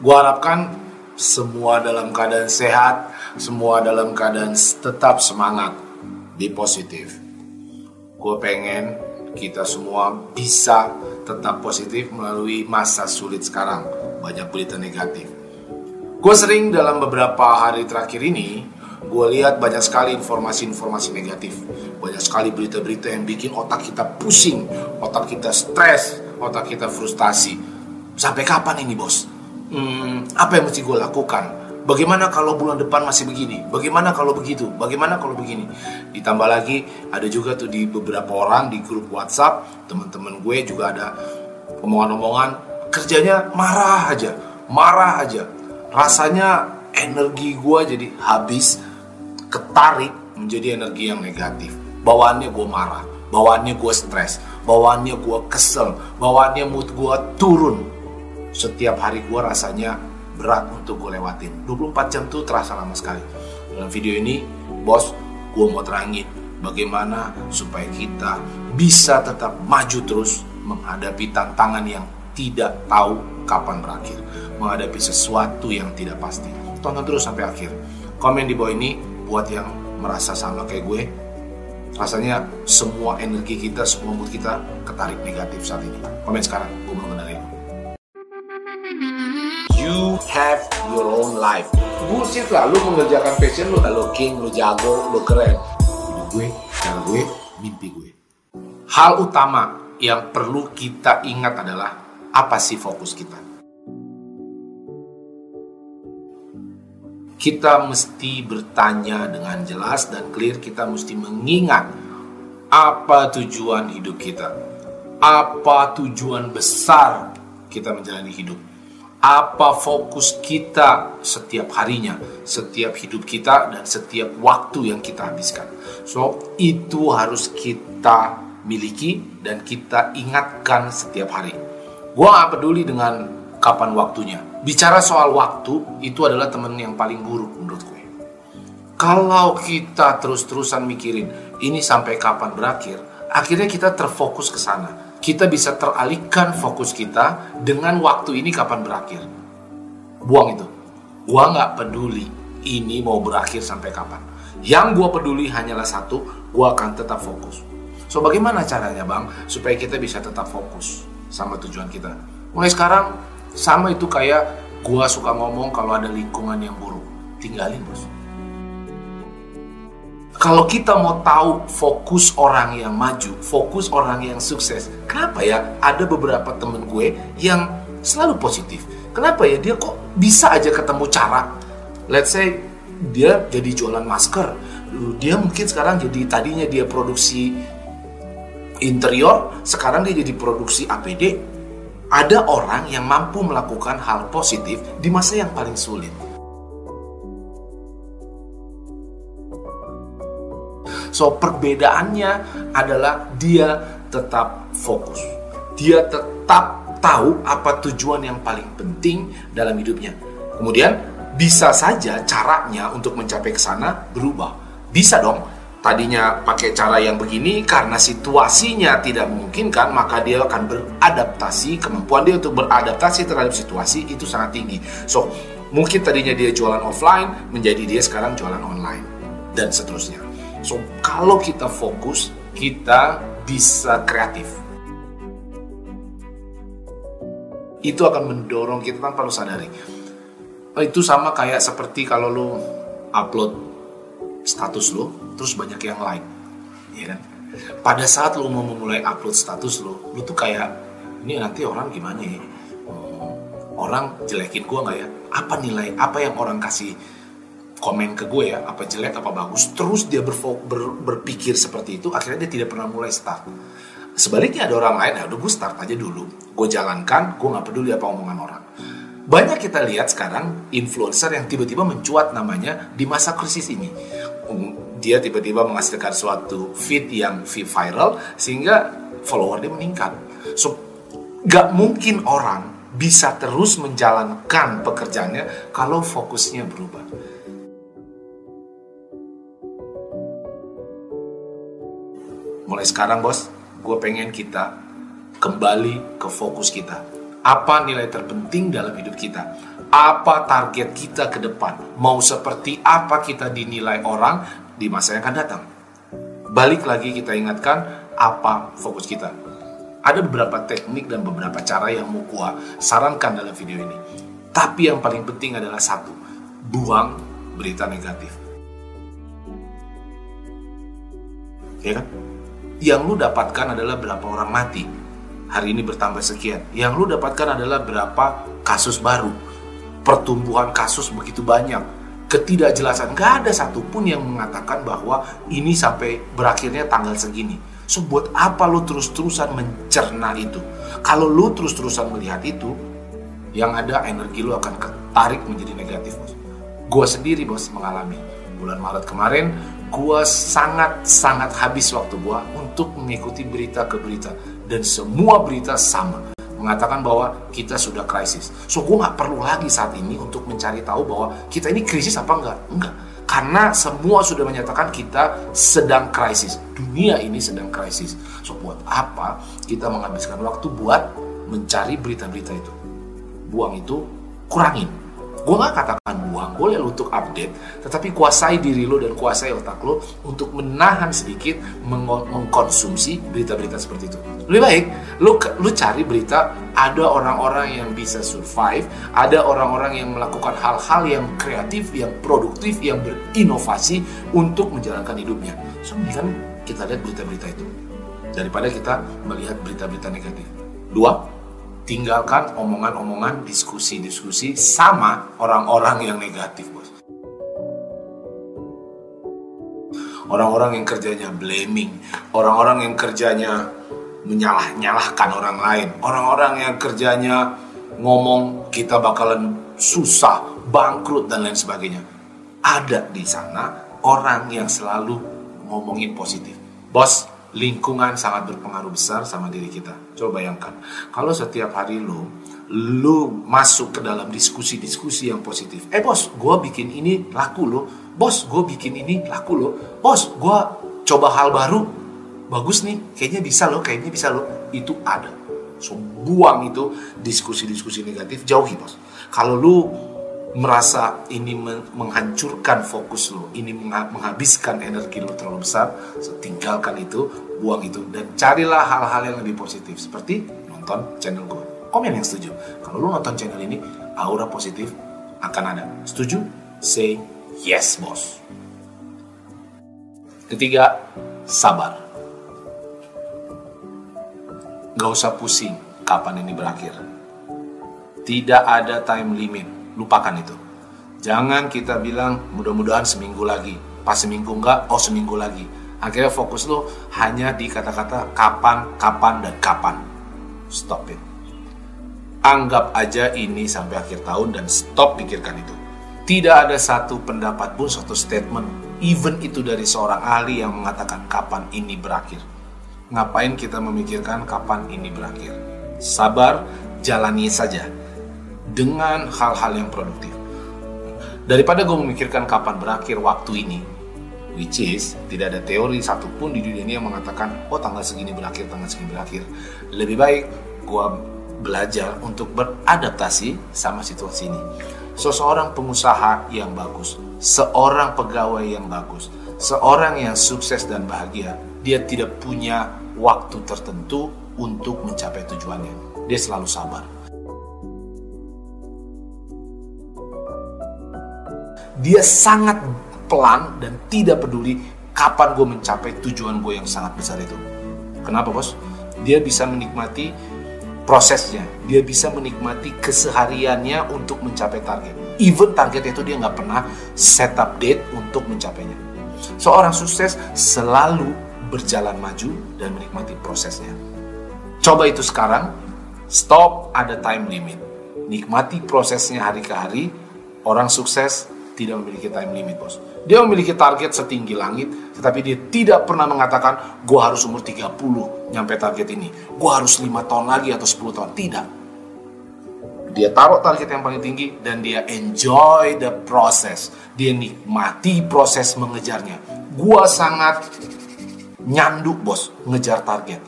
gue harapkan semua dalam keadaan sehat, semua dalam keadaan tetap semangat, be positif. Gue pengen kita semua bisa tetap positif melalui masa sulit sekarang, banyak berita negatif. Gue sering dalam beberapa hari terakhir ini, gue lihat banyak sekali informasi-informasi negatif. Banyak sekali berita-berita yang bikin otak kita pusing, otak kita stres, otak kita frustasi. Sampai kapan ini bos? Hmm, apa yang mesti gue lakukan? Bagaimana kalau bulan depan masih begini? Bagaimana kalau begitu? Bagaimana kalau begini? Ditambah lagi ada juga tuh di beberapa orang di grup WhatsApp teman-teman gue juga ada omongan-omongan kerjanya marah aja, marah aja. Rasanya energi gue jadi habis, ketarik menjadi energi yang negatif. Bawaannya gue marah, bawaannya gue stres, bawaannya gue kesel, bawaannya mood gue turun. Setiap hari gue rasanya berat untuk gue lewatin. 24 jam tuh terasa lama sekali. Dalam video ini, bos, gue mau terangin bagaimana supaya kita bisa tetap maju terus menghadapi tantangan yang tidak tahu kapan berakhir. Menghadapi sesuatu yang tidak pasti. Tonton terus sampai akhir. Komen di bawah ini buat yang merasa sama kayak gue. Rasanya semua energi kita, semua mood kita ketarik negatif saat ini. Komen sekarang, gue have your own life. Bullshit lah, lu mengerjakan passion lu, lu king, lu jago, lu keren. Hidup gue, cara gue, mimpi gue. Hal utama yang perlu kita ingat adalah apa sih fokus kita. Kita mesti bertanya dengan jelas dan clear, kita mesti mengingat apa tujuan hidup kita. Apa tujuan besar kita menjalani hidup apa fokus kita setiap harinya, setiap hidup kita, dan setiap waktu yang kita habiskan. So, itu harus kita miliki dan kita ingatkan setiap hari. Gua gak peduli dengan kapan waktunya. Bicara soal waktu, itu adalah temen yang paling buruk menurut gue. Kalau kita terus-terusan mikirin ini sampai kapan berakhir, akhirnya kita terfokus ke sana kita bisa teralihkan fokus kita dengan waktu ini kapan berakhir. Buang itu. Gua nggak peduli ini mau berakhir sampai kapan. Yang gua peduli hanyalah satu, gua akan tetap fokus. So bagaimana caranya bang supaya kita bisa tetap fokus sama tujuan kita? Mulai sekarang sama itu kayak gua suka ngomong kalau ada lingkungan yang buruk, tinggalin bos kalau kita mau tahu fokus orang yang maju, fokus orang yang sukses, kenapa ya ada beberapa temen gue yang selalu positif? Kenapa ya dia kok bisa aja ketemu cara? Let's say dia jadi jualan masker, dia mungkin sekarang jadi tadinya dia produksi interior, sekarang dia jadi produksi APD. Ada orang yang mampu melakukan hal positif di masa yang paling sulit. So perbedaannya adalah dia tetap fokus. Dia tetap tahu apa tujuan yang paling penting dalam hidupnya. Kemudian bisa saja caranya untuk mencapai ke sana berubah. Bisa dong. Tadinya pakai cara yang begini karena situasinya tidak memungkinkan, maka dia akan beradaptasi. Kemampuan dia untuk beradaptasi terhadap situasi itu sangat tinggi. So, mungkin tadinya dia jualan offline, menjadi dia sekarang jualan online dan seterusnya. So, kalau kita fokus, kita bisa kreatif. Itu akan mendorong kita tanpa lu sadari. Itu sama kayak seperti kalau lu upload status lu, terus banyak yang like. Ya kan? Pada saat lu mau memulai upload status lu, lu tuh kayak, ini nanti orang gimana ya? Hmm, orang jelekin gua nggak ya? Apa nilai, apa yang orang kasih komen ke gue ya apa jelek apa bagus terus dia berfok, ber, berpikir seperti itu akhirnya dia tidak pernah mulai start sebaliknya ada orang lain ya udah gue start aja dulu gue jalankan gue nggak peduli apa omongan orang Banyak kita lihat sekarang influencer yang tiba-tiba mencuat namanya di masa krisis ini. Um, dia tiba-tiba menghasilkan suatu feed yang viral sehingga follower dia meningkat. So, gak mungkin orang bisa terus menjalankan pekerjaannya kalau fokusnya berubah. Mulai sekarang bos, gue pengen kita kembali ke fokus kita. Apa nilai terpenting dalam hidup kita? Apa target kita ke depan? Mau seperti apa kita dinilai orang di masa yang akan datang? Balik lagi kita ingatkan apa fokus kita. Ada beberapa teknik dan beberapa cara yang mau gua sarankan dalam video ini. Tapi yang paling penting adalah satu, buang berita negatif. Ya kan? Yang lu dapatkan adalah berapa orang mati, hari ini bertambah sekian. Yang lu dapatkan adalah berapa kasus baru. Pertumbuhan kasus begitu banyak. Ketidakjelasan. Gak ada satupun yang mengatakan bahwa ini sampai berakhirnya tanggal segini. So, buat apa lu terus-terusan mencerna itu? Kalau lu terus-terusan melihat itu, yang ada energi lu akan ketarik menjadi negatif, bos. Gua sendiri, bos, mengalami. Bulan Maret kemarin, gua sangat-sangat habis waktu gua untuk mengikuti berita ke berita dan semua berita sama mengatakan bahwa kita sudah krisis. So gue nggak perlu lagi saat ini untuk mencari tahu bahwa kita ini krisis apa enggak? Enggak. Karena semua sudah menyatakan kita sedang krisis. Dunia ini sedang krisis. So buat apa kita menghabiskan waktu buat mencari berita-berita itu? Buang itu kurangin Gue gak katakan buang, boleh lo untuk update, tetapi kuasai diri lo dan kuasai otak lo untuk menahan sedikit meng mengkonsumsi berita-berita seperti itu. Lebih baik lo lo cari berita ada orang-orang yang bisa survive, ada orang-orang yang melakukan hal-hal yang kreatif, yang produktif, yang berinovasi untuk menjalankan hidupnya. So, kan kita lihat berita-berita itu daripada kita melihat berita-berita negatif. Dua, tinggalkan omongan-omongan diskusi-diskusi sama orang-orang yang negatif bos. Orang-orang yang kerjanya blaming orang-orang yang kerjanya menyalah-nyalahkan orang lain orang-orang yang kerjanya ngomong kita bakalan susah bangkrut dan lain sebagainya. Ada di sana orang yang selalu ngomongin positif. Bos lingkungan sangat berpengaruh besar sama diri kita. Coba bayangkan, kalau setiap hari lu lu masuk ke dalam diskusi-diskusi yang positif. Eh bos, gue bikin ini laku lo. Bos, gue bikin ini laku lo. Bos, gue coba hal baru. Bagus nih, kayaknya bisa lo, kayaknya bisa lo. Itu ada. So, buang itu diskusi-diskusi negatif, jauhi bos. Kalau lu merasa ini menghancurkan fokus lo, ini menghabiskan energi lo terlalu besar, so, tinggalkan itu, buang itu, dan carilah hal-hal yang lebih positif, seperti nonton channel gue. Komen yang setuju. Kalau lo nonton channel ini, aura positif akan ada. Setuju? Say yes, bos. Ketiga, sabar. Gak usah pusing kapan ini berakhir. Tidak ada time limit lupakan itu. Jangan kita bilang mudah-mudahan seminggu lagi. Pas seminggu enggak, oh seminggu lagi. Akhirnya fokus lo hanya di kata-kata kapan, kapan, dan kapan. Stop it. Anggap aja ini sampai akhir tahun dan stop pikirkan itu. Tidak ada satu pendapat pun, satu statement, even itu dari seorang ahli yang mengatakan kapan ini berakhir. Ngapain kita memikirkan kapan ini berakhir? Sabar, jalani saja dengan hal-hal yang produktif. Daripada gue memikirkan kapan berakhir waktu ini, which is tidak ada teori satupun di dunia ini yang mengatakan oh tanggal segini berakhir, tanggal segini berakhir. Lebih baik gue belajar untuk beradaptasi sama situasi ini. Seseorang pengusaha yang bagus, seorang pegawai yang bagus, seorang yang sukses dan bahagia, dia tidak punya waktu tertentu untuk mencapai tujuannya. Dia selalu sabar Dia sangat pelan dan tidak peduli kapan gue mencapai tujuan gue yang sangat besar itu. Kenapa bos? Dia bisa menikmati prosesnya, dia bisa menikmati kesehariannya untuk mencapai target. Even target itu dia nggak pernah set up date untuk mencapainya. Seorang sukses selalu berjalan maju dan menikmati prosesnya. Coba itu sekarang, stop ada time limit. nikmati prosesnya hari ke hari. Orang sukses tidak memiliki time limit, bos. Dia memiliki target setinggi langit, tetapi dia tidak pernah mengatakan, gue harus umur 30 nyampe target ini. Gue harus 5 tahun lagi atau 10 tahun. Tidak. Dia taruh target yang paling tinggi dan dia enjoy the process. Dia nikmati proses mengejarnya. Gue sangat nyanduk bos, ngejar target.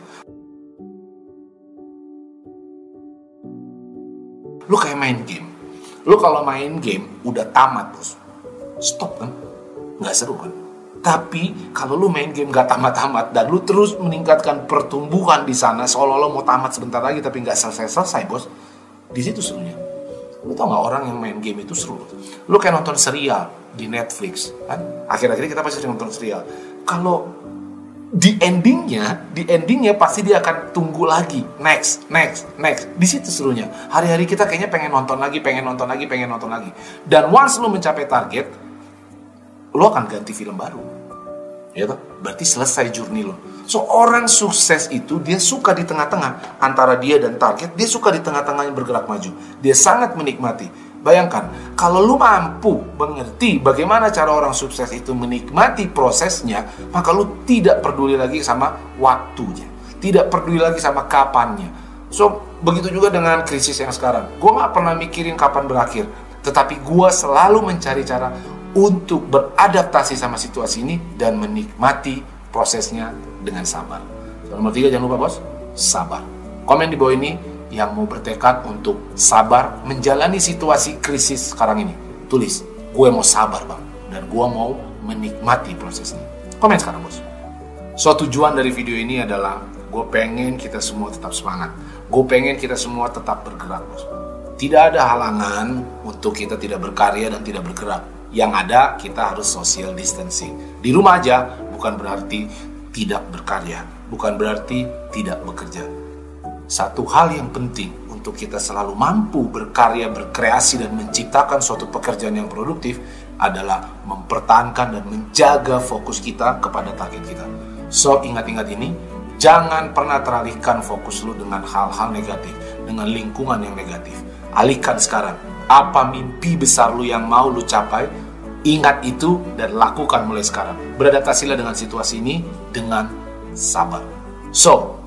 Lu kayak main game. Lu kalau main game udah tamat bos. Stop kan? nggak seru kan? Tapi kalau lu main game gak tamat-tamat dan lu terus meningkatkan pertumbuhan di sana seolah-olah mau tamat sebentar lagi tapi nggak selesai-selesai bos di situ serunya. Lu tau gak orang yang main game itu seru? Lu kayak nonton serial di Netflix kan? Akhir-akhir kita pasti sering nonton serial. Kalau di endingnya di endingnya pasti dia akan tunggu lagi. Next next next. Di situ serunya. Hari-hari kita kayaknya pengen nonton lagi pengen nonton lagi pengen nonton lagi. Dan once lu mencapai target lo akan ganti film baru. Ya toh? Berarti selesai journey lo. So orang sukses itu dia suka di tengah-tengah antara dia dan target, dia suka di tengah-tengahnya bergerak maju. Dia sangat menikmati. Bayangkan, kalau lu mampu mengerti bagaimana cara orang sukses itu menikmati prosesnya, maka lu tidak peduli lagi sama waktunya. Tidak peduli lagi sama kapannya. So, begitu juga dengan krisis yang sekarang. Gue gak pernah mikirin kapan berakhir. Tetapi gue selalu mencari cara untuk beradaptasi sama situasi ini dan menikmati prosesnya dengan sabar. Nomor tiga jangan lupa bos, sabar. Komen di bawah ini yang mau bertekad untuk sabar menjalani situasi krisis sekarang ini. Tulis, gue mau sabar bang, dan gue mau menikmati proses ini. Komen sekarang bos. So tujuan dari video ini adalah gue pengen kita semua tetap semangat. Gue pengen kita semua tetap bergerak bos. Tidak ada halangan untuk kita tidak berkarya dan tidak bergerak yang ada kita harus social distancing. Di rumah aja bukan berarti tidak berkarya, bukan berarti tidak bekerja. Satu hal yang penting untuk kita selalu mampu berkarya, berkreasi dan menciptakan suatu pekerjaan yang produktif adalah mempertahankan dan menjaga fokus kita kepada target kita. So ingat-ingat ini, jangan pernah teralihkan fokus lu dengan hal-hal negatif, dengan lingkungan yang negatif. Alihkan sekarang apa mimpi besar lu yang mau lu capai, ingat itu dan lakukan mulai sekarang. Beradaptasilah dengan situasi ini dengan sabar. So,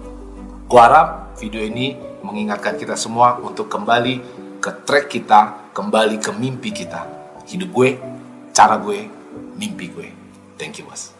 gua harap video ini mengingatkan kita semua untuk kembali ke track kita, kembali ke mimpi kita. Hidup gue, cara gue, mimpi gue. Thank you, bos.